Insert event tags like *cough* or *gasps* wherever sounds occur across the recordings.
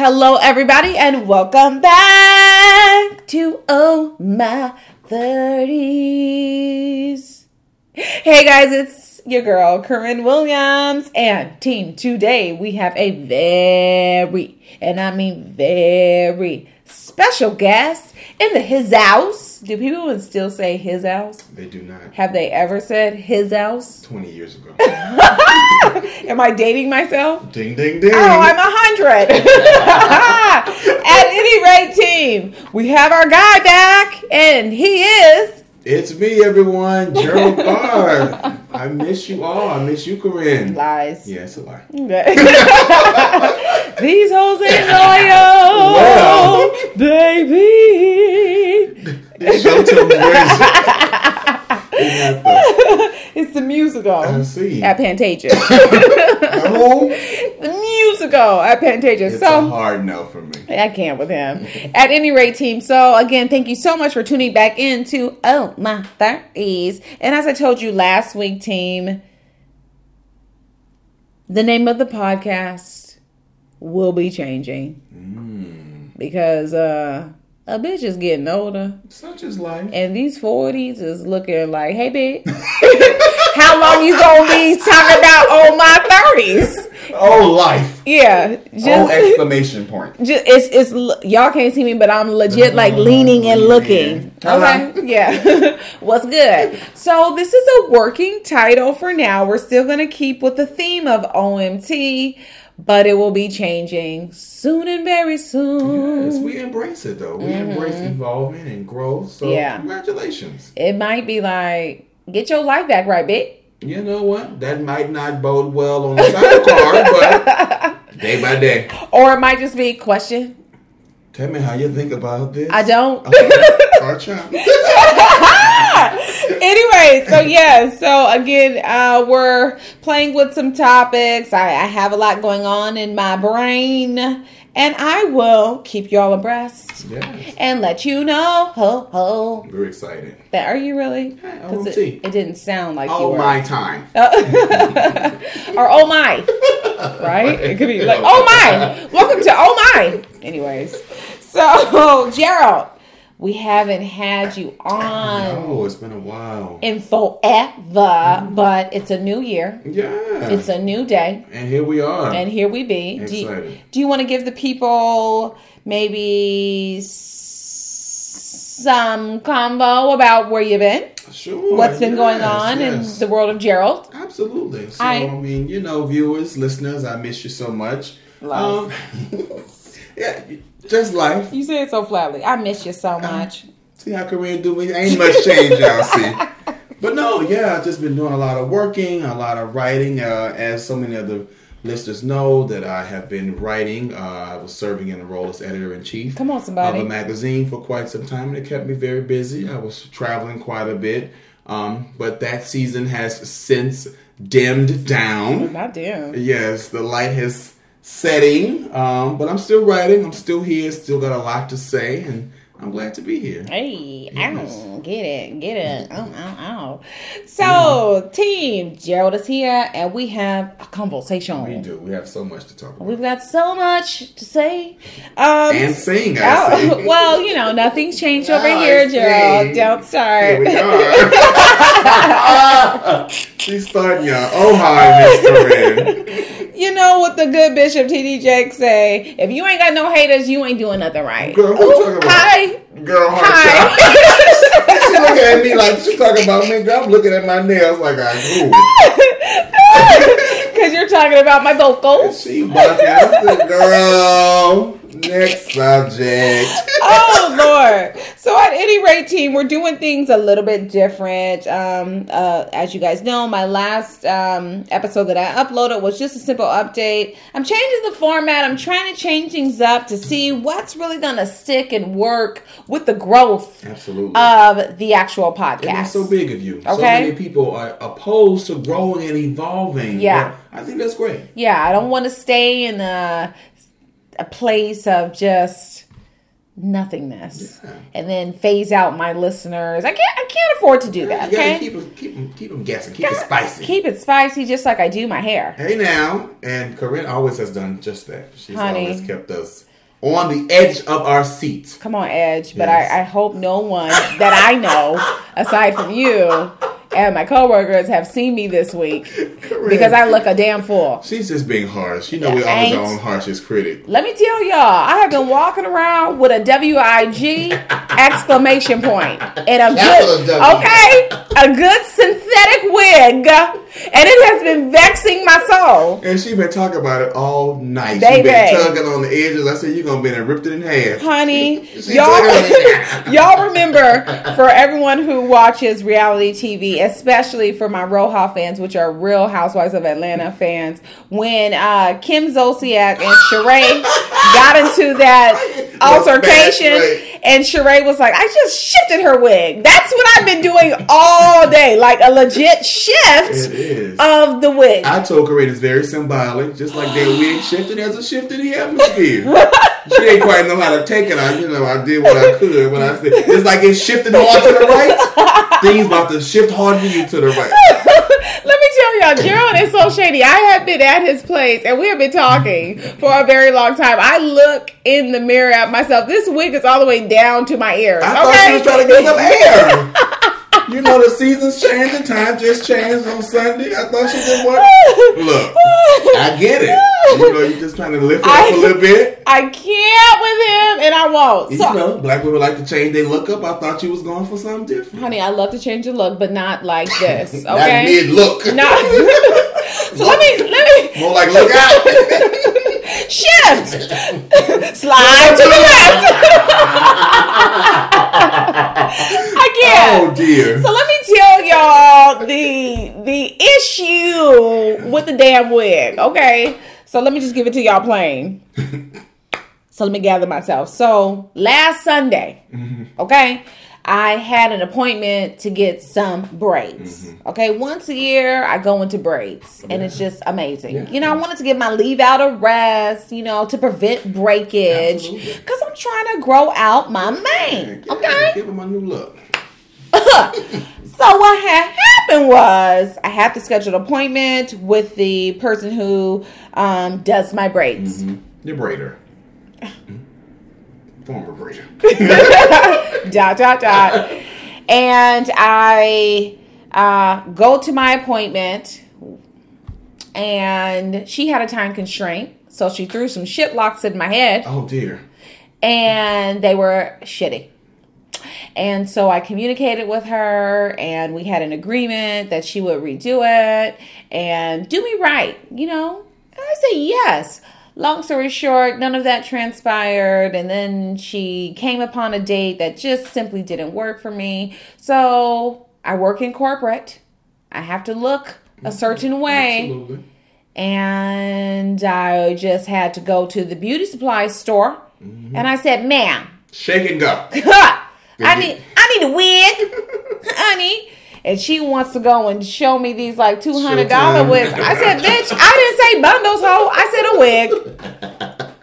Hello, everybody, and welcome back to Oh My 30s. Hey, guys, it's your girl, Corinne Williams, and team. Today, we have a very, and I mean very, special guest in the his house. Do people still say his house? They do not. Have they ever said his house? 20 years ago. *laughs* Am I dating myself? ding, ding, ding. Oh, I'm a hundred. *laughs* At any rate, team, we have our guy back, and he is. It's me, everyone. *laughs* Gerald Garth. I miss you all. I miss you, Corinne. Lies. Yeah, it's a lie. *laughs* These hoes ain't loyal, Well. baby. This show took me crazy. Isn't *laughs* that It's the musical I see. at Pantages. No, musical at Pantages. it's so a hard no for me. I can't with him. *laughs* At any rate, team. So again, thank you so much for tuning back into Oh My Thirties. And as I told you last week, team, the name of the podcast will be changing because uh a bitch is getting older, Such is life. and these forties is looking like, hey, bitch, *laughs* how long you gonna be talking about oh my thirties? Oh, life. Yeah, just Oh, exclamation point. just it's it's y'all can't see me, but I'm legit like leaning and looking. Okay, yeah. *laughs* What's good? So this is a working title for now. We're still gonna keep with the theme of OMT, but it will be changing soon and very soon. Yes, we embrace it, though. We embrace evolving and growth. So, Mm-hmm. Yeah. congratulations. It might be like, get your life back, right, bitch? You know what? That might not bode well on the title card, but *laughs* day by day. Or it might just be question. Tell me how you think about this. I don't. *laughs* Anyway, so yeah, so again, uh, we're playing with some topics. I, I have a lot going on in my brain, and I will keep you all abreast Yes. and let you know. Ho ho. We're excited. That are you really? Hey, 'Cause it, it didn't sound like you Oh my time. Oh. *laughs* or oh my, right? It could be *laughs* like oh my. Welcome to oh my. Anyways, so *laughs* Gerald, we haven't had you on. Oh, it's been a while. in forever, but it's a new year. Yeah. It's a new day, and here we are. and here we be. Do you, Excited. do you want to give the people maybe some combo about where you've been, sure. what's been going on yes. in the world of Gerald? Absolutely. So, I- I, mean, you know, viewers, listeners, I miss you so much. Love. Um, *laughs* yeah, just life. You say it so flatly. I miss you so much. See how Corinne do me? Ain't much change, y'all see. *laughs* But no, yeah, I've just been doing a lot of working, a lot of writing. Uh, as so many other listeners know, that I have been writing. Uh, I was serving in the role as editor in chief Come on, somebody. of a magazine for quite some time, and it kept me very busy. I was traveling quite a bit, um, but that season has since dimmed down. Not damn. Yes, the light has setting, um, but I'm still writing. I'm still here. Still got a lot to say, and I'm glad to be here. Hey, Yes. ow, get it, get it, ow, ow, ow. So, team, Gerald is here, and we have a conversation. We do. We have so much to talk about. We've got so much to say. Um, and sing, I oh, *laughs* well, you know, nothing's changed over I here. Gerald. Don't Here we start. are. *laughs* *laughs* She's starting y'all. Oh, hi, Miss Corinne. You know what the good Bishop TD Jake say? If you ain't got no haters, you ain't doing nothing right. Girl, you Ooh, talking about? Hi. Girl, heart Hi. *laughs* she looking at me like she's talking about me. Girl, I'm looking at my nails like I do. *laughs* Because you're talking about my vocals. She bucking. Girl. Next subject. *laughs* oh lord so at any rate team we're doing things a little bit different um uh as you guys know my last um episode that i uploaded was just a simple update i'm changing the format i'm trying to change things up to see what's really gonna stick and work with the growth Absolutely. of the actual podcast That's so big of you. Okay? So many people are opposed to growing and evolving. Yeah. I think that's great. yeah i don't want to stay in a a place of just nothingness Yeah. and then phase out my listeners. I can't I can't afford to do that. You gotta Okay. keep them, keep 'em- keep 'em guessing. Keep it spicy. Keep it spicy just like I do my hair. Hey now, and Corinne always has done just that. She's Honey. always kept us on the edge of our seats. Come on, Edge. But I, I hope no one that I know, aside from you and my coworkers, have seen me this week because I look a damn fool. She's just being harsh. You know, we're always our own harshest critic. Let me tell y'all, I have been walking around with a WIG exclamation point and a Capital good, W. okay, a good synthetic wig, and it has been vexing my soul. And she's been talking about it all night. She's been tugging on the edges. I said, you're going to be there ripped it in half. honey. She Y'all, it on *laughs* y'all remember for everyone who watches reality TV, especially for my RHOA fans, which are Real Housewives of Atlanta fans, when uh, Kim Zolciak and Sheree *laughs* got into that altercation, and Sheree was like, "I just shifted her wig." That's what I've been doing all day, like a legit shift of the wig. I told Corinne it's very symbolic. Just like that wig *gasps* shifted as a shift in the atmosphere. *laughs* she didn't quite know how to take it. I, you know, I did what I could when I said, it's like it shifted hard to the right. *laughs* Things about to shift hard for you to the right. *laughs* Let me tell y'all, Gerald is so shady. I have been at his place and we have been talking for a very long time. I look in the mirror at myself. This wig is all the way down to my ears. I thought she was trying to get some air. *laughs* You know seasons change and time just changed on Sunday. I thought she did what? Look, I get it. You know, you're just trying to lift it up a little bit. I can't with him and I won't. You So, know, black women like to change their look up. I thought you was going for something different. honey, I love to change your look, but not like *laughs* this. Okay. Not mid look. No. so let me let me More like look out. *laughs* shift. *laughs* Slide to the left. *laughs* Can't. oh dear. So let me tell y'all the the issue with the damn wig. Okay, so let me just give it to y'all plain. *laughs* so let me gather myself. So last Sunday, mm-hmm. okay, I had an appointment to get some braids. Okay, once a year I go into braids, and it's just amazing. Yeah. You know, I wanted to give my leave out a rest. You know, to prevent breakage because I'm trying to grow out my mane. Yeah, Okay. Give them a new look. *laughs* So what had happened was I had to schedule an appointment with the person who um, does my braids. Your braider. *laughs* Former braider. *laughs* dot dot dot. And I uh, go to my appointment, and she had a time constraint, so she threw some shit locks in my head, Oh dear. and they were shitty. And so I communicated with her, and we had an agreement that she would redo it and do me right, you know? And I say yes. Long story short, none of that transpired. And then she came upon a date that just simply didn't work for me. So I work in corporate, I have to look a mm-hmm. certain way Absolutely. and I just had to go to the beauty supply store, mm-hmm. and I said, "Ma'am, Shake and go. *laughs* I need I need a wig, *laughs* honey." And she wants to go and show me these like two hundred dollar wigs. I said, "Bitch, I didn't say bundles, ho. I said a wig.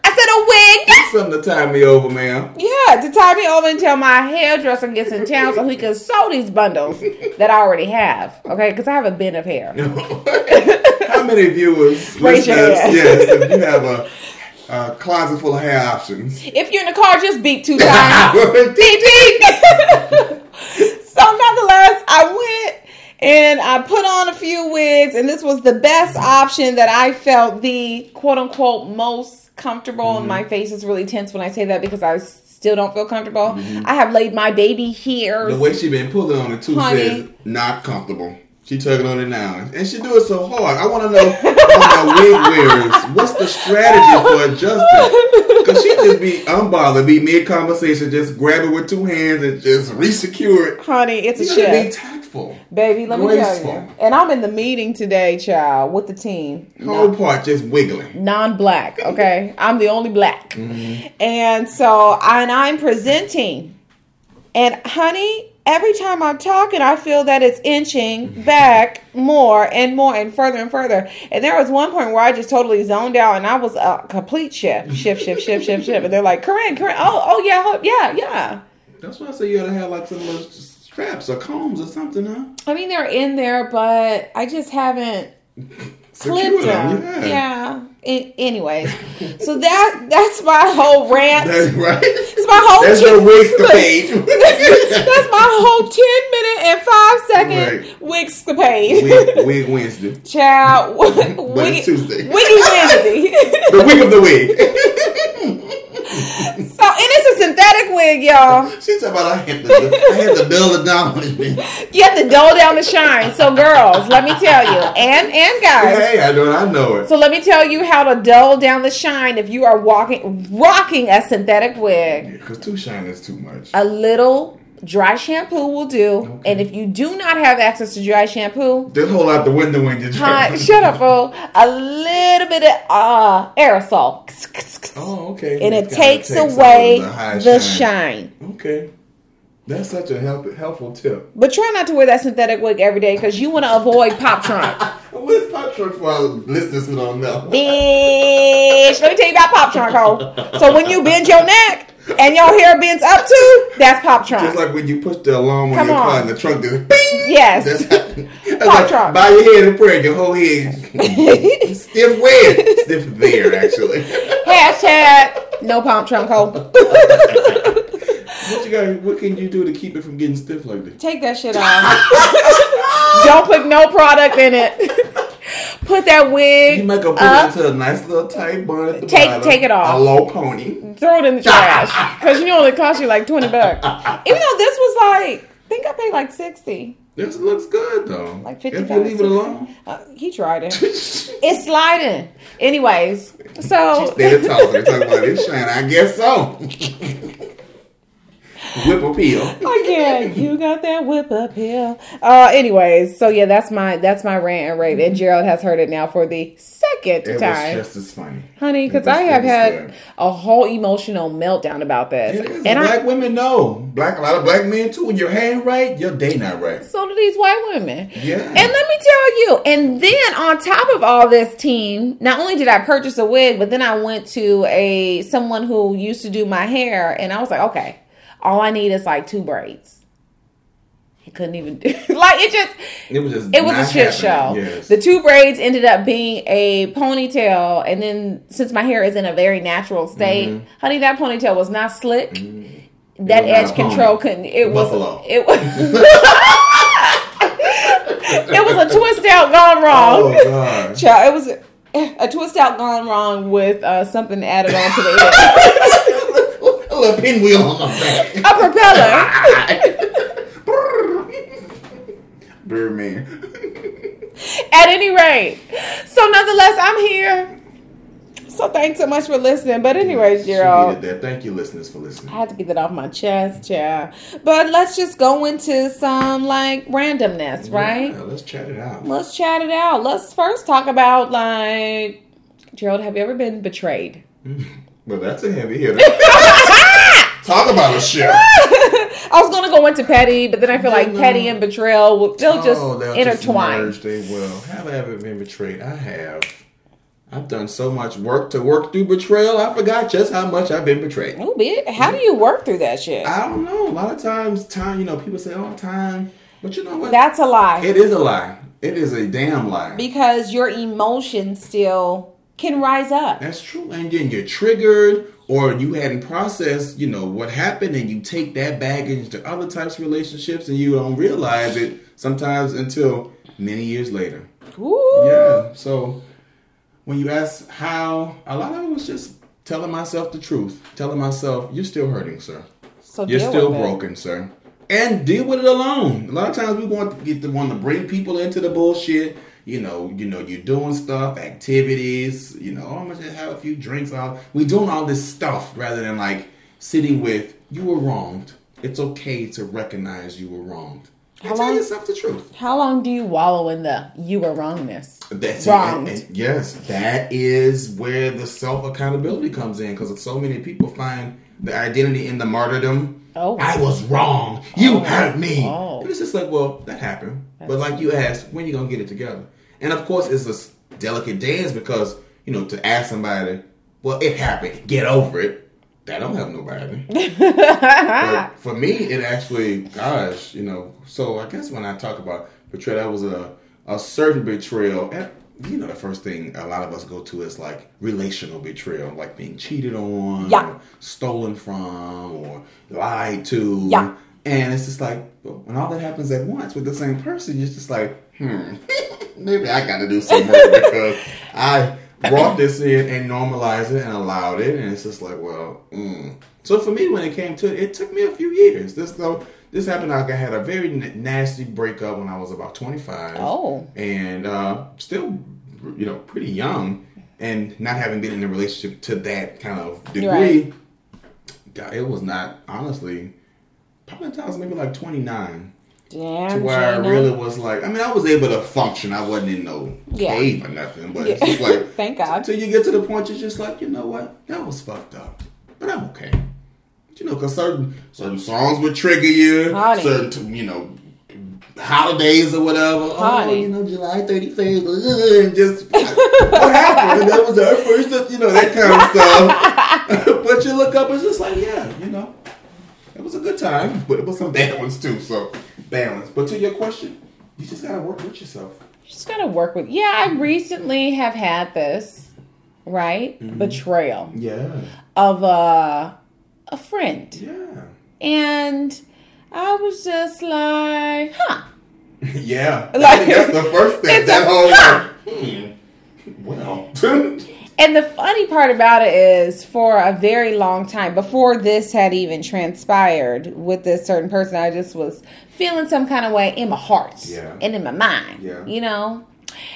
I said a wig." *laughs* Something to tie me over, ma'am. Yeah, to tie me over until my hairdresser gets in town so he can sew these bundles that I already have. Okay, because I have a bin of hair. *laughs* *laughs* How many viewers, Raise your hand. yes, if you have a, a closet full of hair options. If you're in the car, just beep two times. beep beep. So nonetheless, I went and I put on a few wigs, and this was the best option that I felt the quote unquote most comfortable. And my mm-hmm. face is really tense when I say that because I still don't feel comfortable. Mm-hmm. I have laid my baby hairs. The way she been pulling on it too Honey. says not comfortable. She tugging on it now, and she do it so hard. I want to know my wig wearers, what's the strategy for adjusting? Because she just be unbothered, be mid conversation, just grab it with two hands and just resecure it. Honey, it's a You gotta be tactful. Baby, let me tell graceful. you. And I'm in the meeting today, child, with the team. Whole part just wiggling. non-black okay *laughs* i'm the only black Mm-hmm. and so and i'm presenting and honey every time I'm talking, I feel that it's inching back more and more and further and further. And there was one point where I just totally zoned out and I was a complete shift, shift, shift, shift, shift, shift. And they're like, Corinne, Corinne, oh, oh yeah, yeah, yeah. That's why I say you gotta have like some little straps or combs or something, huh? I mean, they're in there, but I just haven't clipped them. yeah. Yeah. A- anyways, so that that's my whole rant. That's right. It's my whole That's ten- your page. *laughs* That's my whole ten minute and five second wigscapade. Wig, wig Wednesday. *laughs* Child, it's Tuesday. wiggy Wednesday. *laughs* The week of the wig. And it's a synthetic wig, y'all. *laughs* She's talking about I had to, I had to dull it down. You have to dull down the shine. So, girls, let me tell you, and and guys. hey, I know, I know it. So let me tell you how to dull down the shine if you are walking rocking a synthetic wig. Because too shine is too much. A little dry shampoo will do. And if you do not have access to dry shampoo, Just hold out the window when you're hi, shut up, fool. A little bit of uh, aerosol. Oh, okay. And it Kinda takes away the the shine. Okay. That's such a help, helpful tip. But try not to wear that synthetic wig every day because you want to avoid pop trunk. *laughs* What's pop trunk for our listeners who don't know? Bitch, let me tell you about pop trunk, ho. So when you bend your neck and your hair bends up too, that's pop trunk. Just like when you push the alarm on Come your car and the trunk just bing. Yes. That's, *laughs* that's Pop like trunk. bow your head in prayer, your whole head *laughs* stiff where? Stiff there, actually. *laughs* Hashtag no Pop trunk hole. What you got? What can you do to keep it from getting stiff like that? Take that shit off. Don't put no product in it. Put that wig You make her put up, it into a nice little tight bun at the Take- bottom, take it off. A low pony. throw it in the trash. *laughs* Because you know it cost you like 20 bucks. Even though this was like, I think I paid like 60. This looks good though. Like fifty. If you leave it alone. Uh, he tried it. *laughs* It's sliding. Anyways, so. Instead of talking, talking about this shine, I guess so. *laughs* Whip appeal. Again, you got that whip up here. Uh, anyways, so yeah, that's my that's my rant and rave, and Gerald has heard it now for the second It was time, just as funny. honey, because I have had a whole emotional meltdown about this, and black I women know. Black a lot of black men too. When your hand right, your day not right. so do these white women. Yeah. And let me tell you, and then on top of all this, team, not only did I purchase a wig, but then I went to a someone who used to do my hair, and I was like, okay, all I need is like two braids. He couldn't even do *laughs* like it just It was just it was a shit show. Yes. The two braids ended up being a ponytail, and then since my hair is in a very natural state, honey, that ponytail was not slick. That Mm-hmm. Not edge control couldn't. It Buffalo. was. It was. *laughs* it was a twist out gone *laughs* wrong. oh god. Child, it was a, a twist out gone wrong with uh, something added on to the end. A little pinwheel on the back. a propeller. *laughs* Birdman. At any rate, so nonetheless, I'm here. So thanks so much for listening. But anyways, Gerald. Thank you, listeners, for listening. I had to get that off my chest, yeah. But let's just go into some like randomness, right? Uh, let's chat it out. Let's chat it out. Let's first talk about like Gerald. Have you ever been betrayed? *laughs* Well, that's a heavy hitter. *laughs* Talk about a shit. *laughs* I was gonna go into petty, but then I feel like No, no. petty and betrayal will they'll just Oh, they'll intertwine. Just merge, they will. Have I ever been betrayed? I have. I've done so much work to work through betrayal. I forgot just how much I've been betrayed. Ooh, bitch. How do you work through that shit? I don't know. A lot of times, time. You know, people say, "Oh, time," but you know what? That's a lie. it is a lie. It is a damn lie. because your emotions still can rise up. That's true. And then you're triggered or you hadn't processed, you know, what happened and you take that baggage to other types of relationships and you don't realize it sometimes until many years later. Ooh. Yeah. So when you ask how, a lot of it was just telling myself the truth. Telling myself, you're still hurting, sir. So You're still with it. broken, sir. And deal with it alone. A lot of times we want to get the want to bring people into the bullshit. You know, you know, you're doing stuff, activities. You know, oh, I'm gonna just have a few drinks. Out. We doing all this stuff rather than like sitting with you were wronged. It's okay to recognize you were wronged. and tell yourself the truth. How long do you wallow in the you were wrongness? That's Wronged. and- and yes, that is where the self accountability comes in because so many people find the identity in the martyrdom. Oh. I was wrong. You Oh. hurt me. Oh. And it's just like, well, that happened. but like you asked, when you gonna get it together? And of course, it's a delicate dance because you know to ask somebody, well, it happened. Get over it. That don't help nobody. *laughs* but for me, it actually, gosh, you know. So I guess when I talk about betrayal, that was a a certain betrayal. And you know, the first thing a lot of us go to is like relational betrayal, like being cheated on, Yeah. or stolen from, or lied to. Yeah. And it's just like when all that happens at once with the same person, you're just like, hmm, *laughs* maybe I got to do some more because I brought this in and normalized it and allowed it, and it's just like, well, mm. so for me, when it came to it, it took me a few years. This though, this happened. Like I had a very nasty breakup when I was about 25. Oh. and uh, still, you know, pretty young, and not having been in a relationship to that kind of degree. Right. God, it was not honestly. Probably until I was maybe like 29 Damn, to where I really was like, I mean, I was able to function. I wasn't in no Yeah. cave or nothing, but Yeah. it's just like, *laughs* Thank God. Until you get to the point, you're just like, you know what, that was fucked up, but I'm okay. You know, because certain certain songs would trigger you, Honey. certain you know holidays or whatever. Oh, you know, July 31st, and just *laughs* what happened? That was our first, you know, that kind of stuff. *laughs* but you look up, it's just like, yeah, you know, was a good time, but it was some *laughs* bad ones too. So balance. But to your question, you just gotta work with yourself. You just gotta work with. Yeah, I recently have had this, right? Mm-hmm. Betrayal Yeah, of a a friend, yeah, and I was just like, huh. *laughs* yeah. Like- that's the first thing. *laughs* That a- whole huh. like, hmm, well, And the funny part about it is, for a very long time before this had even transpired with this certain person, I just was feeling some kind of way in my heart Yeah. and in my mind, Yeah. you know.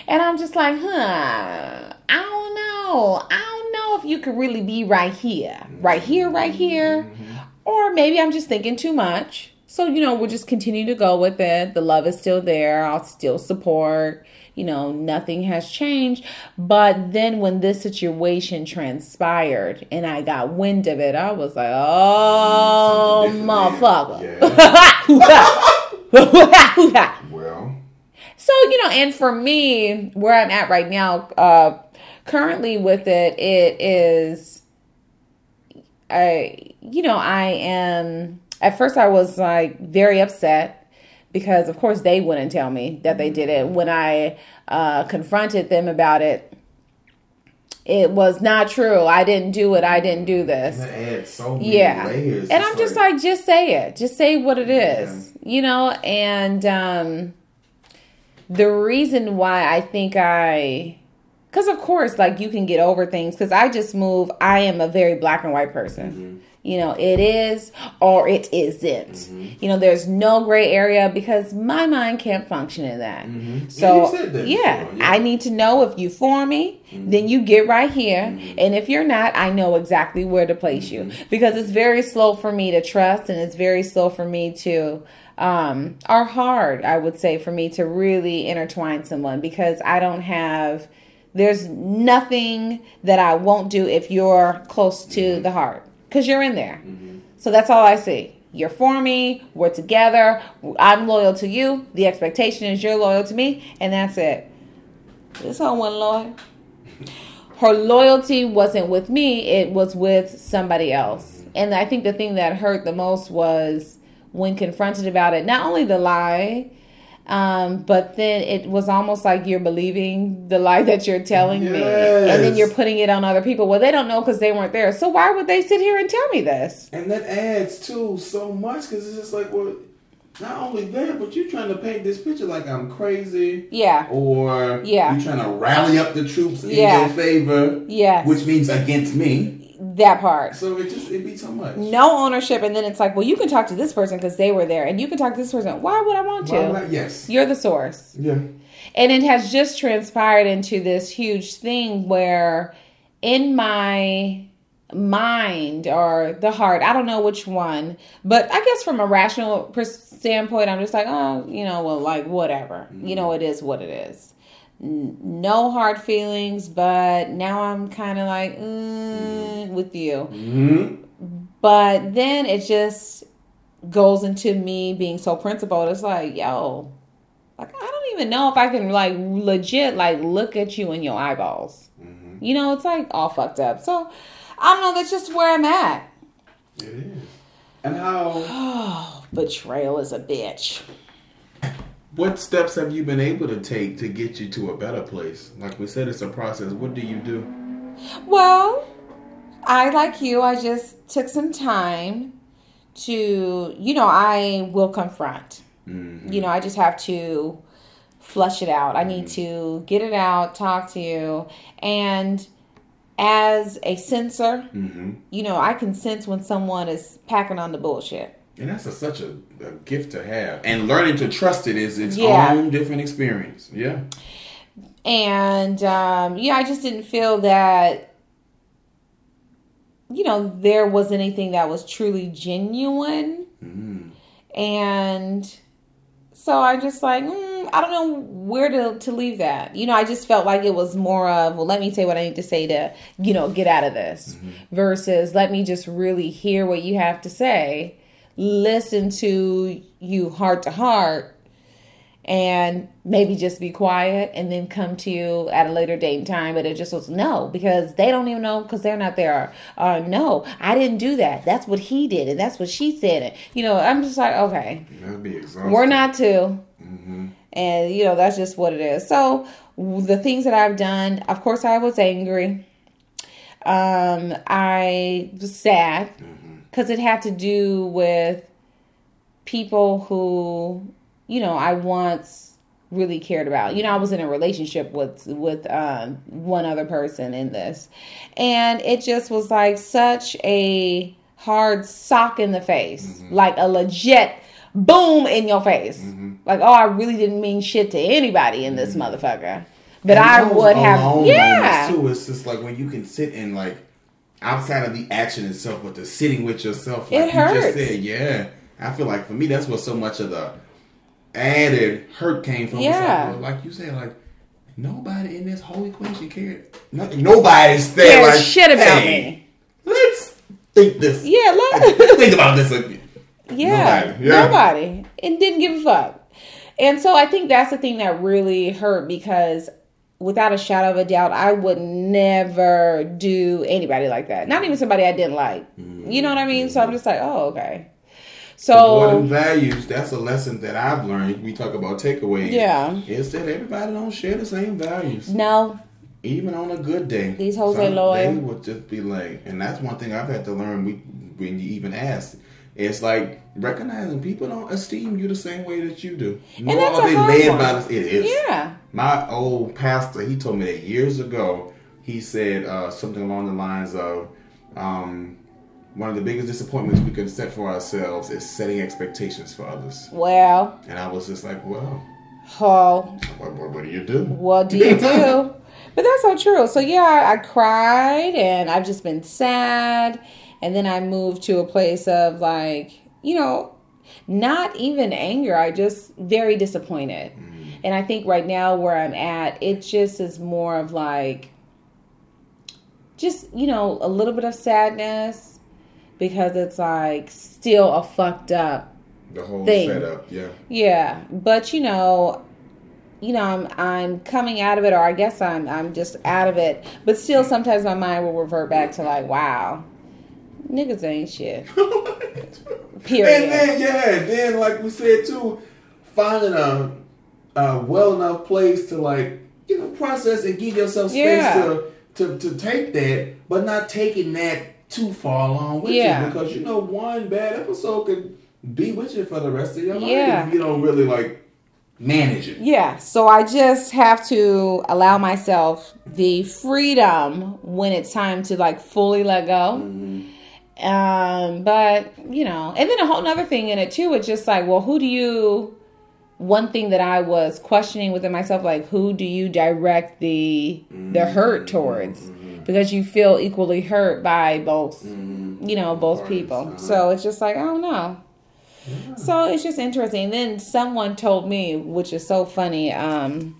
And I'm just like, huh, I don't know, I don't know if you could really be right here, right here, right here, mm-hmm. or maybe I'm just thinking too much. So you know, we'll just continue to go with it. The love is still there. I'll still support you know, nothing has changed. But then when this situation transpired and I got wind of it, I was like, oh, motherfucker. *laughs* well, So, you know, and for me, where I'm at right now, uh, currently with it, it is, I, you know, I am, at first I was like very upset because, of course, they wouldn't tell me that they did it. When I uh, confronted them about it, it was not true. I didn't do it. I didn't do this. so Yeah. layers. And It's I'm just like, just say it. Just say what it is. Yeah. You know, and um the reason why I think I cuz of course like you can get over things cuz I just move I am a very black and white person. Mm-hmm. You know, it is or it isn't. Mm-hmm. You know, there's no gray area because my mind can't function in that. Mhm. So, Yeah, that yeah, before, yeah. I need to know if you for me, then you get right here. And if you're not, I know exactly where to place you because it's very slow for me to trust and it's very slow for me to um or hard, I would say for me to really intertwine someone because I don't have there's nothing that I won't do if you're close to the heart cuz you're in there. Mm-hmm. So that's all I see. You're for me. We're together. I'm loyal to you. The expectation is you're loyal to me, and that's it. This whole one loyal. *laughs* Her loyalty wasn't with me, it was with somebody else. Mm-hmm. And I think the thing that hurt the most was when confronted about it, not only the lie, um, but then it was almost like you're believing the lie that you're telling me. And then you're putting it on other people. Well, they don't know because they weren't there. So why would they sit here and tell me this? And that adds too so much because it's just like, well, not only that, but you're trying to paint this picture like I'm crazy, Yeah. or Yeah. you're trying to rally up the troops in Yeah. your favor, Yeah. which means against me. That part. So it just it be so much. no ownership and then it's like well you can talk to this person because they were there and you can talk to this person why would i want to Why would I- yes. you're the source Yeah. and it has just transpired into this huge thing where in my mind or the heart. I don't know which one, but I guess from a rational standpoint, I'm just like, oh, you know, well, like whatever. You know, mm-hmm. it is what it is. No hard feelings, but now I'm kind of like mm, with you. hmm But then it just goes into me being so principled. It's like, yo, like I don't even know if I can like legit like look at you in your eyeballs. You know, it's like all fucked up. So I don't know. That's just where I'm at. It is. And how? Oh, *sighs* betrayal is a bitch. What steps have you been able to take to get you to a better place? Like we said, it's a process. What do you do? Well, I like you. I just took some time to, you know, I will confront. You know, I just have to flush it out. I need to get it out, talk to you. And as a sensor, Mm-hmm. you know, I can sense when someone is packing on the bullshit. And that's a, such a, a gift to have. And learning to trust it is its Yeah. own different experience. Yeah. And um, yeah, I just didn't feel that, you know, there was anything that was truly genuine. Mm-hmm. And so I just like, mm, I don't know where to, to leave that. You know, I just felt like it was more of, well, let me say what I need to say to, you know, get out of this versus let me just really hear what you have to say, listen to you heart to heart, and maybe just be quiet and then come to you at a later date and time. But it just was no, because they don't even know because they're not there. Uh, no, I didn't do that. That's what he did, and that's what she said. And, you know, I'm just like, okay, That'd be exhausting. we're not two. Mm-hmm. And, you know, that's just what it is. So, the things that I've done, of course, I was angry. Um, I was sad because it had to do with people who, you know, I once really cared about. You know, I was in a relationship with with um, one other person in this, and it just was like such a hard sock in the face, mm-hmm. like a legit boom in your face. Mm-hmm. Like, oh, I really didn't mean shit to anybody in this mm-hmm. motherfucker, but I would have, yeah, Too, it's just like when you can sit and like outside of the action itself, but the sitting with yourself. Like It you hurts. just said, yeah. I feel like for me, that's what so much of the added hurt came from. Yeah. Like, like you said, like nobody in this whole equation cared. No, nobody's there. Cared like, shit about hey, me. Let's think this. yeah, Let's look. *laughs* think about this. again. Yeah, Nobody, yeah. nobody, and didn't give a fuck. And so I think that's the thing that really hurt because without a shadow of a doubt, I would never do anybody like that. Not even somebody I didn't like. You know what I mean? So I'm just like, oh, okay. More So than values, that's a lesson that I've learned. We talk about takeaways. Yeah. Is that everybody don't share the same values. no, Even on a good day. These hoes Some ain't loyal. They would just be like, and that's one thing I've had to learn we, when you even ask. It's like recognizing people don't esteem you the same way that you do. Nor that's are a they led one. by this. It is. yeah, My old pastor, he told me that years ago. He said uh, something along the lines of, um, one of the biggest disappointments we can set for ourselves is setting expectations for others. well, And I was just like, well, oh, what, what, what do you do? What do you do? *laughs* but that's so true. So yeah, I cried and I've just been sad. And then I moved to a place of like, you know, not even anger. I just very disappointed. Mm-hmm. And I think right now where I'm at, it just is more of like just, you know, a little bit of sadness because it's like still a fucked up The whole Thing. setup, yeah. yeah, but you know, you know, I'm I'm coming out of it, or I guess I'm I'm just out of it. But still, mm-hmm. sometimes my mind will revert back to like, wow, niggas ain't shit. *laughs* Period. And then yeah, then like we said too, finding a, a well enough place to like you know process and give yourself space Yeah. to, to to take that, but not taking that too far along with Yeah. you because you know one bad episode could be with you for the rest of your life Yeah. if you don't really like manage it. Yeah, so I just have to allow myself the freedom when it's time to like fully let go. Mm-hmm. Um, but you know, and then a whole nother thing in it too. It's just like, well, who do you one thing that I was questioning within myself, like who do you direct the the hurt towards? Because you feel equally hurt by both, you know, both Parties, people. uh-huh. So it's just like I don't know. So it's just interesting. Then someone told me, which is so funny, um,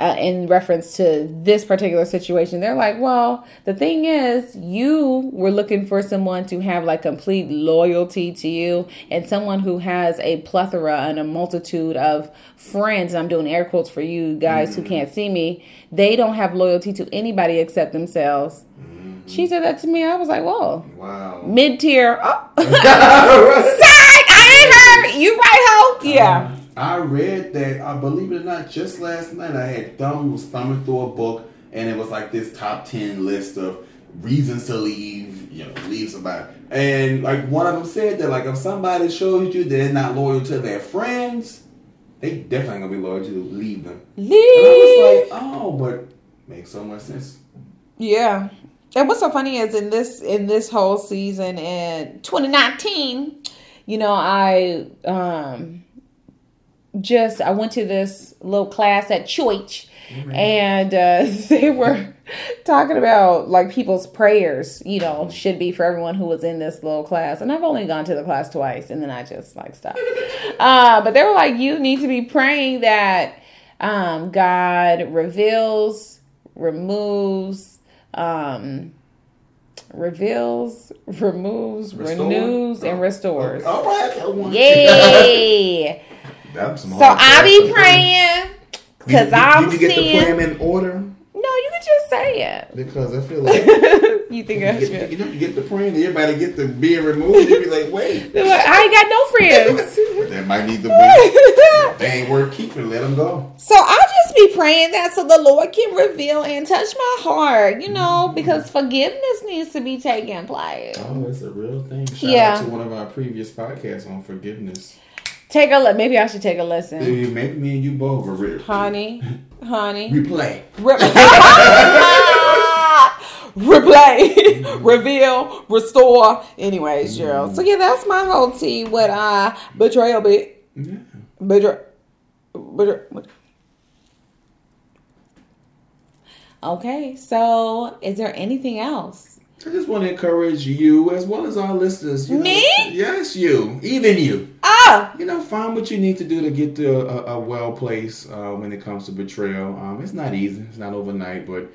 uh, in reference to this particular situation, they're like, well, the thing is, you were looking for someone to have like complete loyalty to you and someone who has a plethora and a multitude of friends. I'm doing air quotes for you guys who mm. can't see me. They don't have loyalty to anybody except themselves. Mm. She said that to me. I was like, whoa, Wow. mid tier. Oh. *laughs* *laughs* I ain't heard. You right, ho? Yeah. Um, I read that. I believe it or not, just last night I had thumb thumbing through a book, and it was like this top ten list of reasons to leave. You know, leave somebody, and like one of them said that like if somebody shows you they're not loyal to their friends, they definitely gonna be loyal to. Leave them. And Leave. I was like, oh, but makes so much sense. Yeah. And what's so funny is in this in this whole season in 2019, you know, I um just I went to this little class at church and uh *laughs* they were talking about like people's prayers, you know, should be for everyone who was in this little class. And I've only gone to the class twice and then I just like stopped. *laughs* Uh but they were like you need to be praying that um God reveals, removes um reveals, removes, Restore? renews, and Oh, restores. okay. All right. Yay! *laughs* That's some so I be praying because I'm Did you get seeing. the plan in order? No, you can just say it. Because I feel like *laughs* you think I you, get, should? you know, you get the praying, everybody get the being removed. You be like, wait, *laughs* like, I ain't got no friends. but that might need the *laughs* be. They ain't worth keeping. Let them go. So I just be praying that so the Lord can reveal and touch my heart, you know, mm-hmm. because forgiveness needs to be taking place. Oh, it's a real thing. Shout Yeah. out to one of our previous podcasts on forgiveness. Take a look. Maybe I should take a listen. Maybe me and you both are re- Honey, honey. replay. Re- *laughs* Replay, reveal, restore. Anyways, Cheryl. So yeah, that's my whole tea with uh betrayal, bit Yeah. betray, betray. Okay, so is there anything else? I just want to encourage you as well as our listeners. You know, Me? yes, you. Even you. Ah, You know, find what you need to do to get to a, a well place uh, when it comes to betrayal. Um, it's not easy. It's not overnight, but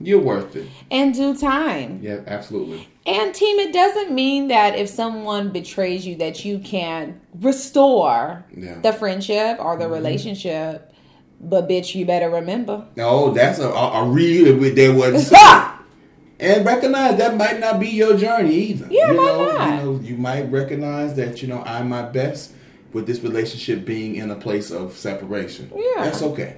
you're worth it. in due time. Yeah, absolutely. And team, it doesn't mean that if someone betrays you that you can restore Yeah. the friendship or the relationship. But bitch, you better remember. No, that's a, a, a real with that was and recognize that might not be your journey either. Yeah, you know, not? you know, you might recognize that you know I'm my best with this relationship being in a place of separation. Yeah. that's okay.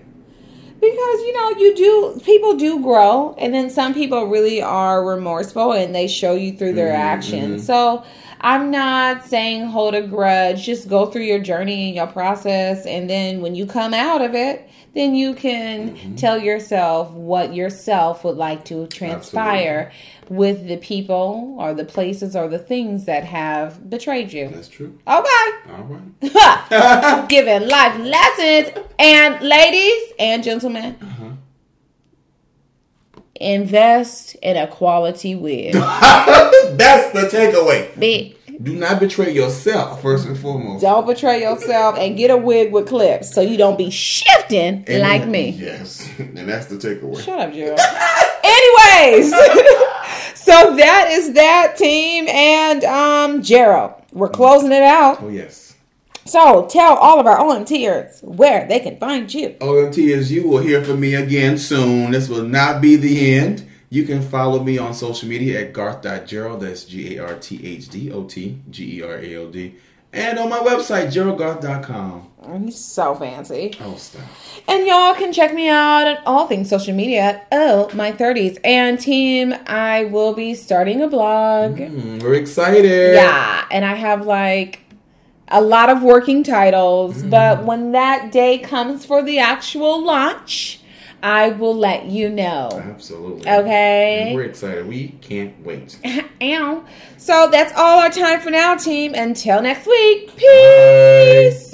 Because you know, you do people do grow, and then some people really are remorseful and they show you through their Mhm, actions. So I'm not saying hold a grudge, just go through your journey and your process, and then when you come out of it, then you can Mm-hmm. tell yourself what yourself would like to transpire with the people or the places or the things that have betrayed you. That's true. Okay. All right. *laughs* *laughs* giving life lessons. And ladies and gentlemen, Uh-huh. invest in a quality wig. *laughs* That's the takeaway. Be, Do not betray yourself first and foremost. don't betray yourself and get a wig with clips so you don't be shifting And- like me. Yes, *laughs* and that's the takeaway. Shut up, Gerald. *laughs* Anyways, *laughs* so that is that team and um Gerald. We're closing it out. Oh yes. So tell all of our OMTers where they can find you. OMT as you will hear from me again soon. This will not be the end. You can follow me on social media at garth.gerald. That's G A R T H D O T G E R A L D. And on my website, geraldgarth.com. He's so fancy. Oh, stop. And y'all can check me out at all things social media at Oh My 30s. And team, I will be starting a blog. Mm, we're excited. Yeah. And I have like a lot of working titles. Mm-hmm. But when that day comes for the actual launch, I will let you know. Absolutely. Okay. And we're excited. We can't wait. *laughs* Ow. So that's all our time for now, team. Until next week. Peace.